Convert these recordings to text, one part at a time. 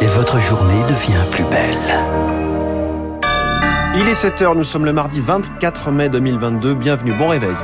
Et votre journée devient plus belle. Il est 7h, nous sommes le mardi 24 mai 2022. Bienvenue, bon réveil.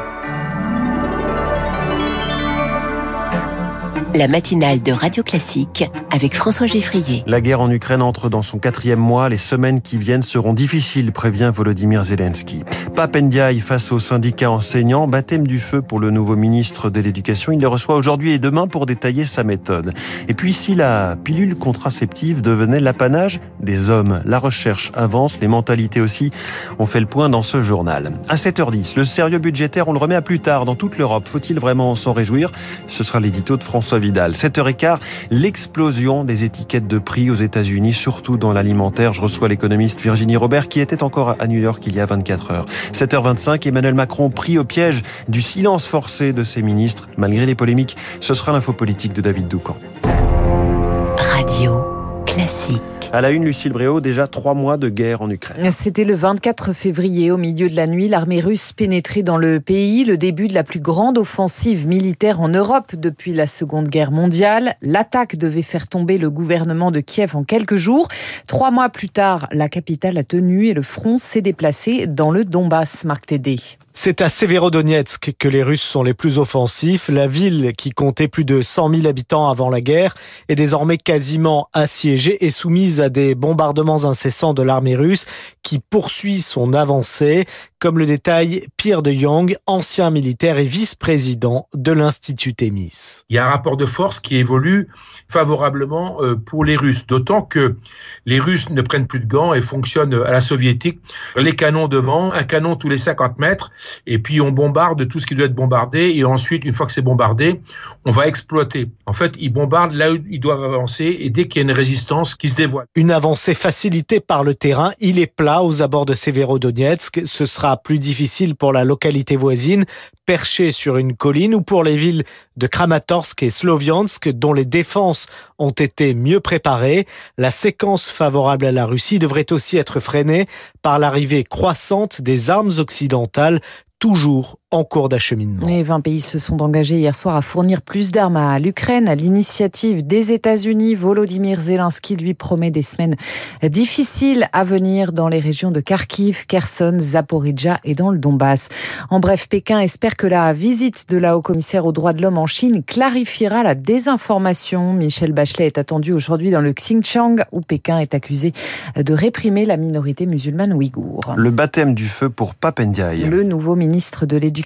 La matinale de Radio Classique avec François Geffrier. La guerre en Ukraine entre dans son quatrième mois. Les semaines qui viennent seront difficiles, prévient Volodymyr Zelensky. Papendiaï face aux syndicats enseignants. Baptême du feu pour le nouveau ministre de l'Éducation. Il les reçoit aujourd'hui et demain pour détailler sa méthode. Et puis si la pilule contraceptive devenait l'apanage des hommes, la recherche avance, les mentalités aussi. On fait le point dans ce journal. À 7h10, le sérieux budgétaire, on le remet à plus tard dans toute l'Europe. Faut-il vraiment s'en réjouir? Ce sera l'édito de François Vidal. 7h15, l'explosion des étiquettes de prix aux États-Unis, surtout dans l'alimentaire. Je reçois l'économiste Virginie Robert qui était encore à New York il y a 24 heures. 7h25, Emmanuel Macron pris au piège du silence forcé de ses ministres. Malgré les polémiques, ce sera l'info politique de David Doucan. Radio classique. À la une, Lucille Bréau, déjà trois mois de guerre en Ukraine. C'était le 24 février, au milieu de la nuit, l'armée russe pénétrait dans le pays, le début de la plus grande offensive militaire en Europe depuis la Seconde Guerre mondiale. L'attaque devait faire tomber le gouvernement de Kiev en quelques jours. Trois mois plus tard, la capitale a tenu et le front s'est déplacé dans le Donbass, Marc Tédé. C'est à Severodonetsk que les Russes sont les plus offensifs. La ville, qui comptait plus de 100 000 habitants avant la guerre, est désormais quasiment assiégée et soumise à des bombardements incessants de l'armée russe qui poursuit son avancée, comme le détaille Pierre de Jong, ancien militaire et vice-président de l'Institut Témis. Il y a un rapport de force qui évolue favorablement euh, pour les Russes, d'autant que les Russes ne prennent plus de gants et fonctionnent à la soviétique. Les canons devant, un canon tous les 50 mètres, et puis on bombarde tout ce qui doit être bombardé, et ensuite, une fois que c'est bombardé, on va exploiter. En fait, ils bombardent là où ils doivent avancer, et dès qu'il y a une résistance qui se dévoile. Une avancée facilitée par le terrain, il est plat aux abords de Severodonetsk, ce sera plus difficile pour la localité voisine, perchée sur une colline, ou pour les villes de Kramatorsk et Sloviansk, dont les défenses ont été mieux préparées. La séquence favorable à la Russie devrait aussi être freinée par l'arrivée croissante des armes occidentales toujours en cours d'acheminement. Les 20 pays se sont engagés hier soir à fournir plus d'armes à l'Ukraine à l'initiative des États-Unis. Volodymyr Zelensky lui promet des semaines difficiles à venir dans les régions de Kharkiv, Kherson, Zaporizhia et dans le Donbass. En bref, Pékin espère que la visite de la haut-commissaire aux droits de l'homme en Chine clarifiera la désinformation. Michel Bachelet est attendu aujourd'hui dans le Xinjiang où Pékin est accusé de réprimer la minorité musulmane ouïghour. Le baptême du feu pour Papendiaï. Le nouveau ministre de l'Éducation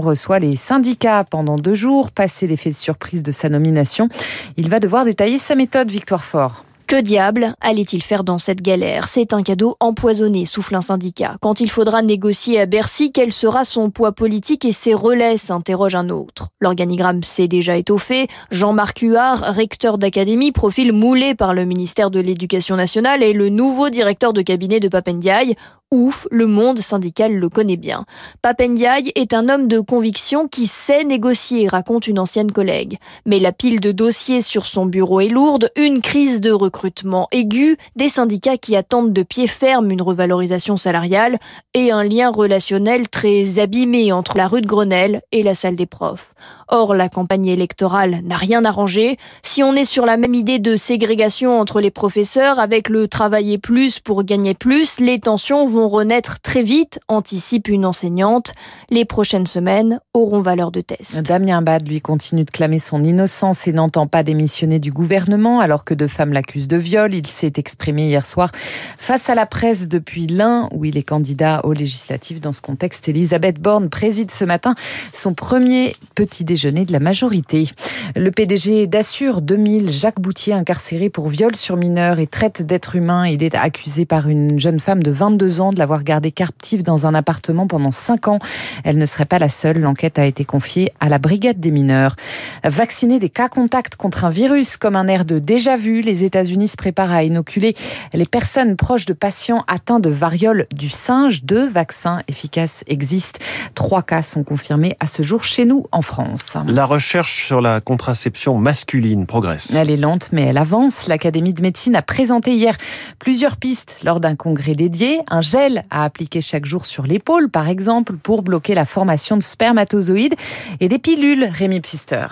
reçoit les syndicats pendant deux jours. Passé l'effet de surprise de sa nomination, il va devoir détailler sa méthode, Victoire Fort. Que diable allait-il faire dans cette galère? C'est un cadeau empoisonné, souffle un syndicat. Quand il faudra négocier à Bercy, quel sera son poids politique et ses relais? s'interroge un autre. L'organigramme s'est déjà étoffé. Jean-Marc Huard, recteur d'académie, profil moulé par le ministère de l'Éducation nationale, et le nouveau directeur de cabinet de Papendiaï. Ouf, le monde syndical le connaît bien. Papendiaï est un homme de conviction qui sait négocier, raconte une ancienne collègue. Mais la pile de dossiers sur son bureau est lourde, une crise de recrutement aiguë, des syndicats qui attendent de pied ferme une revalorisation salariale et un lien relationnel très abîmé entre la rue de Grenelle et la salle des profs. Or, la campagne électorale n'a rien arrangé. Si on est sur la même idée de ségrégation entre les professeurs avec le travailler plus pour gagner plus, les tensions vont vont renaître très vite, anticipe une enseignante. Les prochaines semaines auront valeur de test. Damien Bad, lui, continue de clamer son innocence et n'entend pas démissionner du gouvernement alors que deux femmes l'accusent de viol. Il s'est exprimé hier soir face à la presse depuis l'un où il est candidat aux législatives. Dans ce contexte, Elisabeth Borne préside ce matin son premier petit déjeuner de la majorité. Le PDG d'Assure 2000, Jacques Boutier, incarcéré pour viol sur mineur et traite d'être humain. Il est accusé par une jeune femme de 22 ans de l'avoir gardée captive dans un appartement pendant cinq ans. Elle ne serait pas la seule. L'enquête a été confiée à la brigade des mineurs. Vacciner des cas contacts contre un virus comme un air de déjà vu, les États-Unis se préparent à inoculer les personnes proches de patients atteints de variole du singe. Deux vaccins efficaces existent. Trois cas sont confirmés à ce jour chez nous en France. La recherche sur la contraception masculine progresse. Elle est lente, mais elle avance. L'Académie de médecine a présenté hier plusieurs pistes lors d'un congrès dédié. Un à appliquer chaque jour sur l'épaule, par exemple, pour bloquer la formation de spermatozoïdes et des pilules, Rémi Pfister.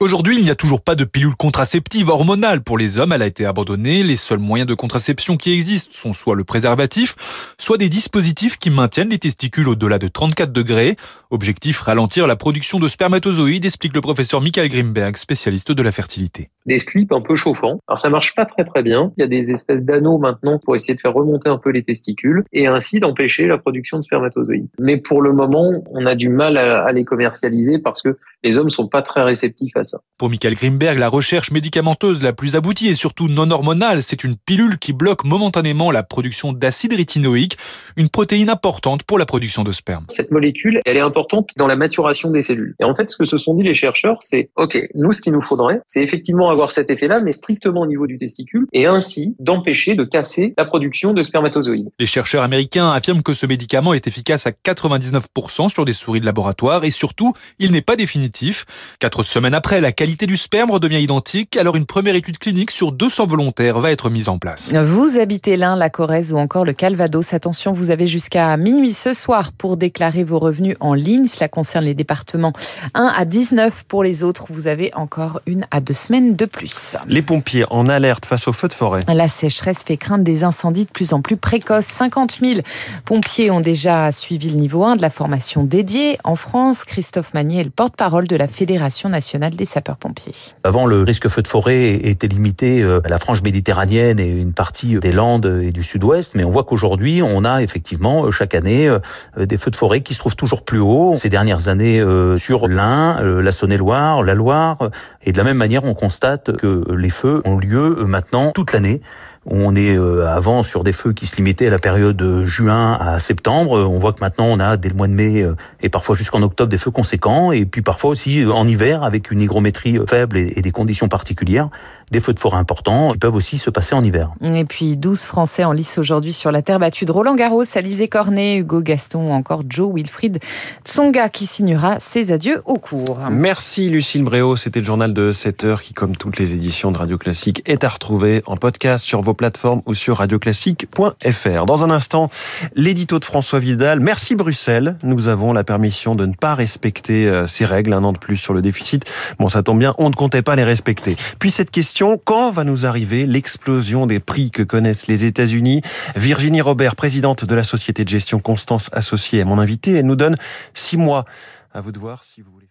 Aujourd'hui, il n'y a toujours pas de pilule contraceptive hormonale pour les hommes. Elle a été abandonnée. Les seuls moyens de contraception qui existent sont soit le préservatif, soit des dispositifs qui maintiennent les testicules au-delà de 34 degrés. Objectif ralentir la production de spermatozoïdes, explique le professeur Michael Grimberg, spécialiste de la fertilité. Des slips un peu chauffants. Alors ça marche pas très très bien. Il y a des espèces d'anneaux maintenant pour essayer de faire remonter un peu les testicules et ainsi d'empêcher la production de spermatozoïdes. Mais pour le moment, on a du mal à, les commercialiser parce que les hommes sont pas très réceptifs à ça. Pour Michael Grimberg, la recherche médicamenteuse la plus aboutie et surtout non hormonale, c'est une pilule qui bloque momentanément la production d'acide rétinoïque, une protéine importante pour la production de sperme. Cette molécule, elle est importante dans la maturation des cellules. Et en fait, ce que se sont dit les chercheurs, c'est OK, nous ce qu'il nous faudrait, c'est effectivement avoir cet effet-là, mais strictement au niveau du testicule, et ainsi d'empêcher de casser la production de spermatozoïdes. Les chercheurs américains affirment que ce médicament est efficace à 99% sur des souris de laboratoire et surtout, il n'est pas définitif. Quatre semaines après, la qualité du sperme redevient identique, alors une première étude clinique sur 200 volontaires va être mise en place. Vous habitez l'Ain, la Corrèze ou encore le Calvados. Attention, vous avez jusqu'à minuit ce soir pour déclarer vos revenus en ligne. Cela concerne les départements 1 à 19. Pour les autres, vous avez encore une à deux semaines de plus. Les pompiers en alerte face aux feux de forêt. La sécheresse fait craindre des incendies de plus en plus précoces. 50 000 pompiers ont déjà suivi le niveau 1 de la formation dédiée. En France, Christophe Magnier est le porte-parole de la Fédération nationale des sapeurs-pompiers. Avant, le risque feu de forêt était limité euh, à la frange méditerranéenne et une partie des Landes et du Sud-Ouest, mais on voit qu'aujourd'hui, on a effectivement euh, chaque année euh, des feux de forêt qui se trouvent toujours plus haut. Ces dernières années, sur l'Ain, la Saône-et-Loire, la Loire, et de la même manière, on constate que les feux ont lieu maintenant toute l'année. On est euh, avant sur des feux qui se limitaient à la période de juin à septembre. On voit que maintenant on a dès le mois de mai euh, et parfois jusqu'en octobre des feux conséquents et puis parfois aussi euh, en hiver avec une hygrométrie faible et des conditions particulières des feux de forêt importants qui peuvent aussi se passer en hiver. Et puis 12 Français en lice aujourd'hui sur la terre battue de Roland Garros, Alizé Cornet, Hugo Gaston ou encore Joe Wilfried Tsonga qui signera ses adieux au cours. Merci Lucille Bréau, c'était le journal de 7 heures qui comme toutes les éditions de Radio Classique est à retrouver en podcast sur vos plateforme ou sur radioclassique.fr. Dans un instant, l'édito de François Vidal. Merci Bruxelles. Nous avons la permission de ne pas respecter euh, ces règles un an de plus sur le déficit. Bon, ça tombe bien, on ne comptait pas les respecter. Puis cette question, quand va nous arriver l'explosion des prix que connaissent les États-Unis? Virginie Robert, présidente de la société de gestion Constance Associée, est mon invité. Elle nous donne six mois. À vous de voir si vous voulez.